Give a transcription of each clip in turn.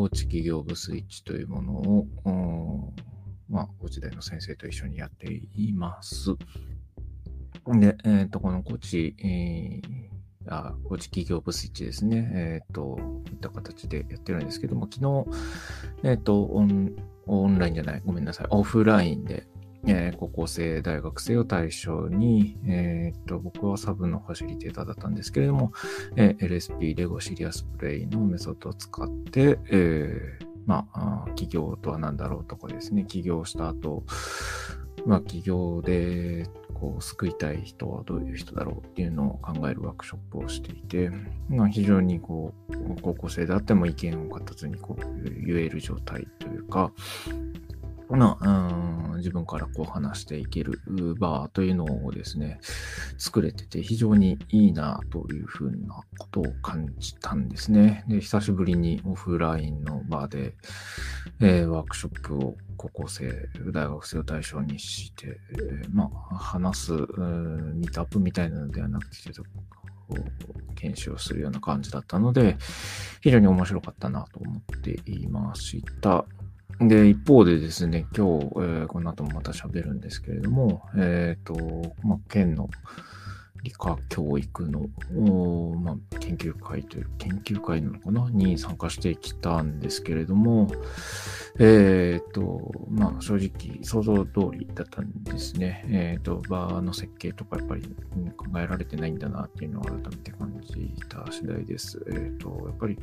高知企業部スイッチというものを、まあ、お時代の先生と一緒にやっています。で、えっ、ー、と、このコーチ、えーあ、コーチ企業部スイッチですね。えっ、ー、と、こういった形でやってるんですけども、昨日、えっ、ー、とオン、オンラインじゃない、ごめんなさい、オフラインで、えー、高校生、大学生を対象に、えっ、と、僕はサブのファシリテーターだったんですけれども、え LSP、レゴシリアスプレイのメソッドを使って、えまあ、企業とは何だろうとかですね、起業した後、まあ、起業でこう救いたい人はどういう人だろうっていうのを考えるワークショップをしていて、まあ、非常にこう高校生であっても意見を語らずにこう言える状態というか、まあ、自分からこう話していけるバーというのをですね、作れてて非常にいいなというふうなことを感じたんですね。で、久しぶりにオフラインのバーで、えー、ワークショップを高校生、大学生を対象にして、えー、まあ、話す、ミートアップみたいなのではなくて、ちょっと研修をするような感じだったので、非常に面白かったなと思っていました。で、一方でですね、今日、えー、この後もまた喋るんですけれども、えっ、ー、と、まあ、県の理科教育の、まあ、研究会という、研究会なのかな？に参加してきたんですけれども、えっ、ー、と、まあ、正直想像通りだったんですね。えっ、と、バーの設計とかやっぱり考えられてないんだなっていうのを改めて感じた次第です。えっ、と、やっぱり、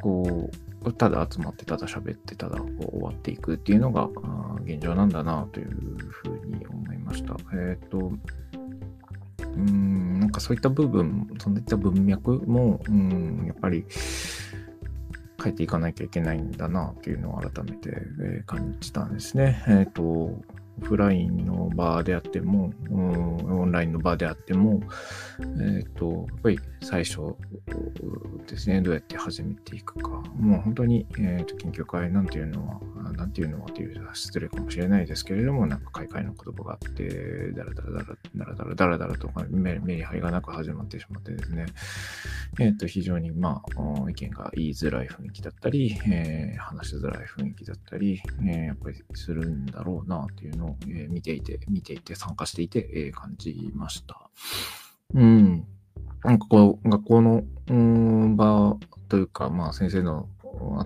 こう、ただ集まって、ただ喋って、ただこう終わっていくっていうのが現状なんだなというふうに思いました。えっ、ー、と、うん、なんかそういった部分、そういった文脈も、うん、やっぱり変えていかなきゃいけないんだなというのを改めて、え感じたんですね。えっ、ー、と、オフラインの場であっても、うん、オンラインの場であっても、えっ、ー、と、やっぱり最初ですね、どうやって始めていくか。もう本当に、えっ、ー、と、研究会なんていうのは、なんていうのはという失礼かもしれないですけれども、なんか開会の言葉があって、だらだらだらだらだらだらだらとか目に張りがなく始まってしまってですね、えっ、ー、と、非常にまあ、意見が言いづらい雰囲気だったり、えー、話しづらい雰囲気だったり、えー、やっぱりするんだろうなっていうのを、え、見ていて、見ていて、参加していて、えー、感じました。うん。なんかこう、学校の、うん、場というか、まあ先生の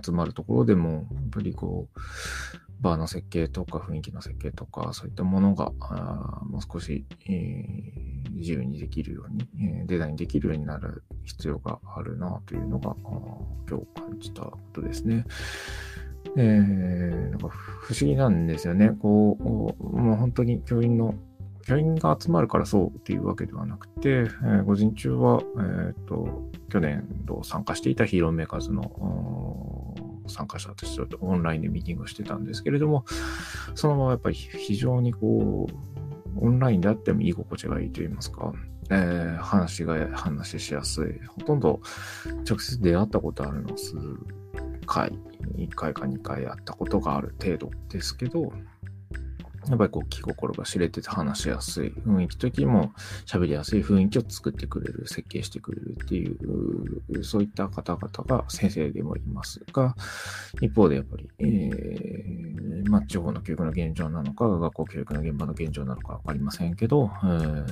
集まるところでも、やっぱりこう、バーの設計とか雰囲気の設計とか、そういったものが、もう少し、えー、自由にできるように、えー、デザインできるようになる必要があるなというのが、今日感じたことですね。えー、なんか不思議なんですよね。こう、もう本当に教員の教員が集まるからそうっていうわけではなくて、えー、午前中は、えーと、去年度参加していたヒーローメーカーズの参加者たちとオンラインでミーティングをしてたんですけれども、そのままやっぱり非常にこう、オンラインであっても居心地がいいと言いますか、えー、話が、話しやすい。ほとんど直接出会ったことあるの数回、1回か2回会ったことがある程度ですけど、やっぱりこう気心が知れてて話しやすい雰囲気時も喋りやすい雰囲気を作ってくれる、設計してくれるっていう、そういった方々が先生でもいますが、一方でやっぱり、えー、まあ、地方の教育の現状なのか、学校教育の現場の現状なのかわかりませんけど、えー、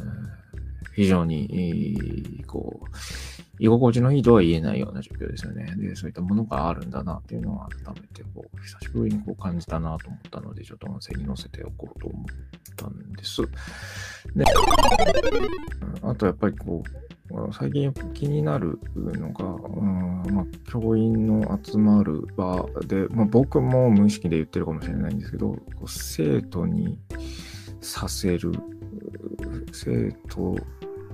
非常に、こう、居心地のいいとは言えないような状況ですよね。で、そういったものがあるんだなっていうのを改めて、こう、久しぶりにこう感じたなと思ったので、ちょっと音声に載せておこうと思ったんです。で、あとやっぱりこう、最近気になるのが、うんまあ、教員の集まる場で、まあ、僕も無意識で言ってるかもしれないんですけど、こう生徒にさせる、生徒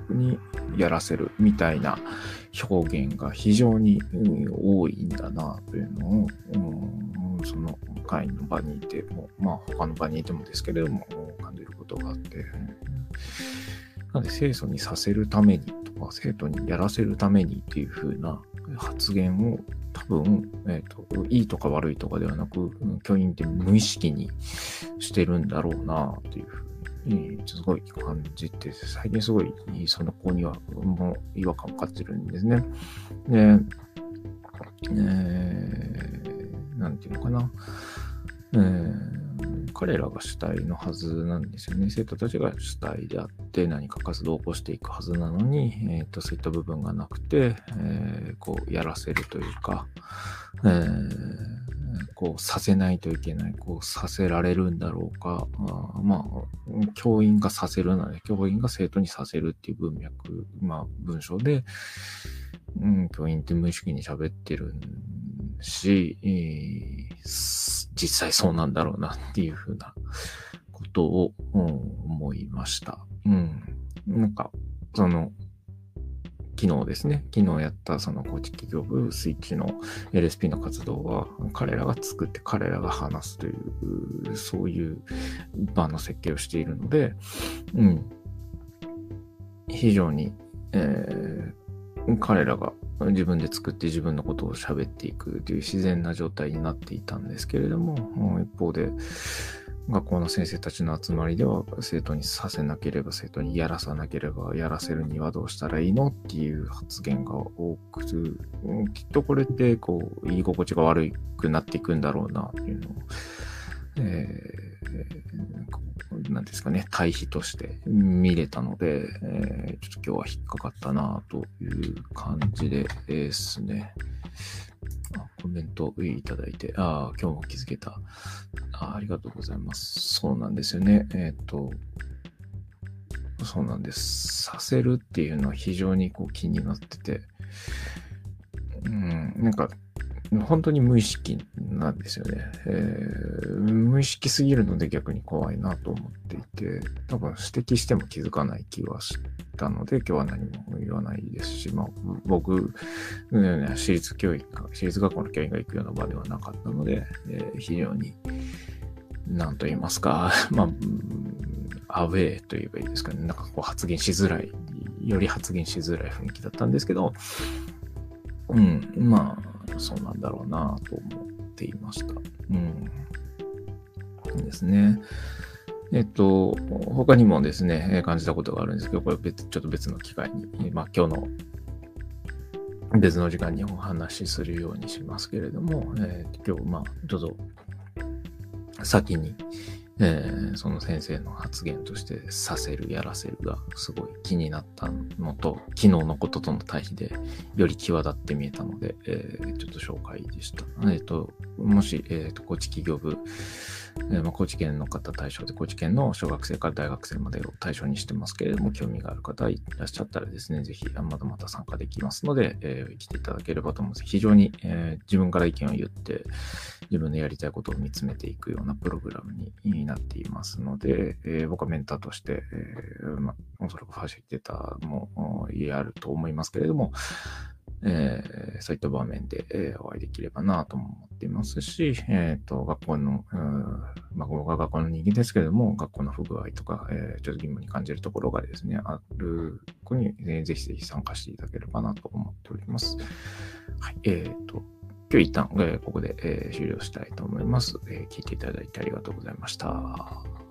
にやらせるみたいな表現が非常に多いんだなというのを、うん、その会の場にいても、まあ他の場にいてもですけれども感じることがあって、なので清楚にさせるためにとか生徒にやらせるためにっていう風な発言を多分、えーと、いいとか悪いとかではなく教員って無意識にしてるんだろうなというふうすごい感じて、最近すごいその子にはもう違和感を感じるんですね。で、えー、なんていうのかな。えー、彼らが主体のはずなんですよね。生徒たちが主体であって何か活動を起こしていくはずなのに、えーと、そういった部分がなくて、えー、こうやらせるというか、えーこうさせないといけない、こうさせられるんだろうか、あまあ、教員がさせるなら、教員が生徒にさせるっていう文脈、まあ、文章で、うん、教員って無意識に喋ってるし、えー、実際そうなんだろうなっていうふうなことを、うん、思いました。うん。なんか、その、昨日ですね、昨日やったその構築企業部スイッチの LSP の活動は彼らが作って彼らが話すという、そういう場の設計をしているので、うん、非常に、えー、彼らが自分で作って自分のことを喋っていくという自然な状態になっていたんですけれども、もう一方で、学校の先生たちの集まりでは生徒にさせなければ生徒にやらさなければやらせるにはどうしたらいいのっていう発言が多くきっとこれってこう居心地が悪くなっていくんだろうなっていうのを、えー、なんですかね対比として見れたので、えー、ちょっと今日は引っかかったなという感じですね。コメントいただいて、ああ、今日も気づけたあ。ありがとうございます。そうなんですよね。えっ、と、そうなんです。させるっていうのは非常にこう気になってて、うん、なんか、本当に無意識なんですよね、えー、無意識すぎるので逆に怖いなと思っていて、多分指摘しても気づかない気はしたので、今日は何も言わないですし、まあ、僕、私立教育、私立学校の教員が行くような場ではなかったので、えー、非常に、なんと言いますか、まあ、アウェーと言えばいいですかね。なんかこう発言しづらい、より発言しづらい雰囲気だったんですけど、うん、まあ、そうなんだろうなと思っていました。うん。ですね。えっと、他にもですね、感じたことがあるんですけど、これ別、ちょっと別の機会に、まあ今日の別の時間にお話しするようにしますけれども、えー、今日、まあ、どうぞ、先に、えー、その先生の発言としてさせる、やらせるがすごい気になったのと、昨日のこととの対比でより際立って見えたので、えー、ちょっと紹介でした。えっ、ー、と、もし、えっ、と、高知企業部、えーまあ、高知県の方対象で、高知県の小学生から大学生までを対象にしてますけれども、興味がある方いらっしゃったらですね、ぜひ、まだまた参加できますので、えー、来ていただければと思います。非常に、えー、自分から意見を言って、自分のやりたいことを見つめていくようなプログラムになっていますので、えー、僕はメンターとして、えーま、おそらくファシリテーターもやると思いますけれども、えー、そういった場面で、えー、お会いできればなと思っていますし、えっ、ー、と、学校の、まあ、僕は学校の人間ですけれども、学校の不具合とか、えー、ちょっと疑問に感じるところがですね、ある子に、えー、ぜひぜひ参加していただければなと思っております。はい、えっ、と、今日一旦、えー、ここで、えー、終了したいと思います、えー。聞いていただいてありがとうございました。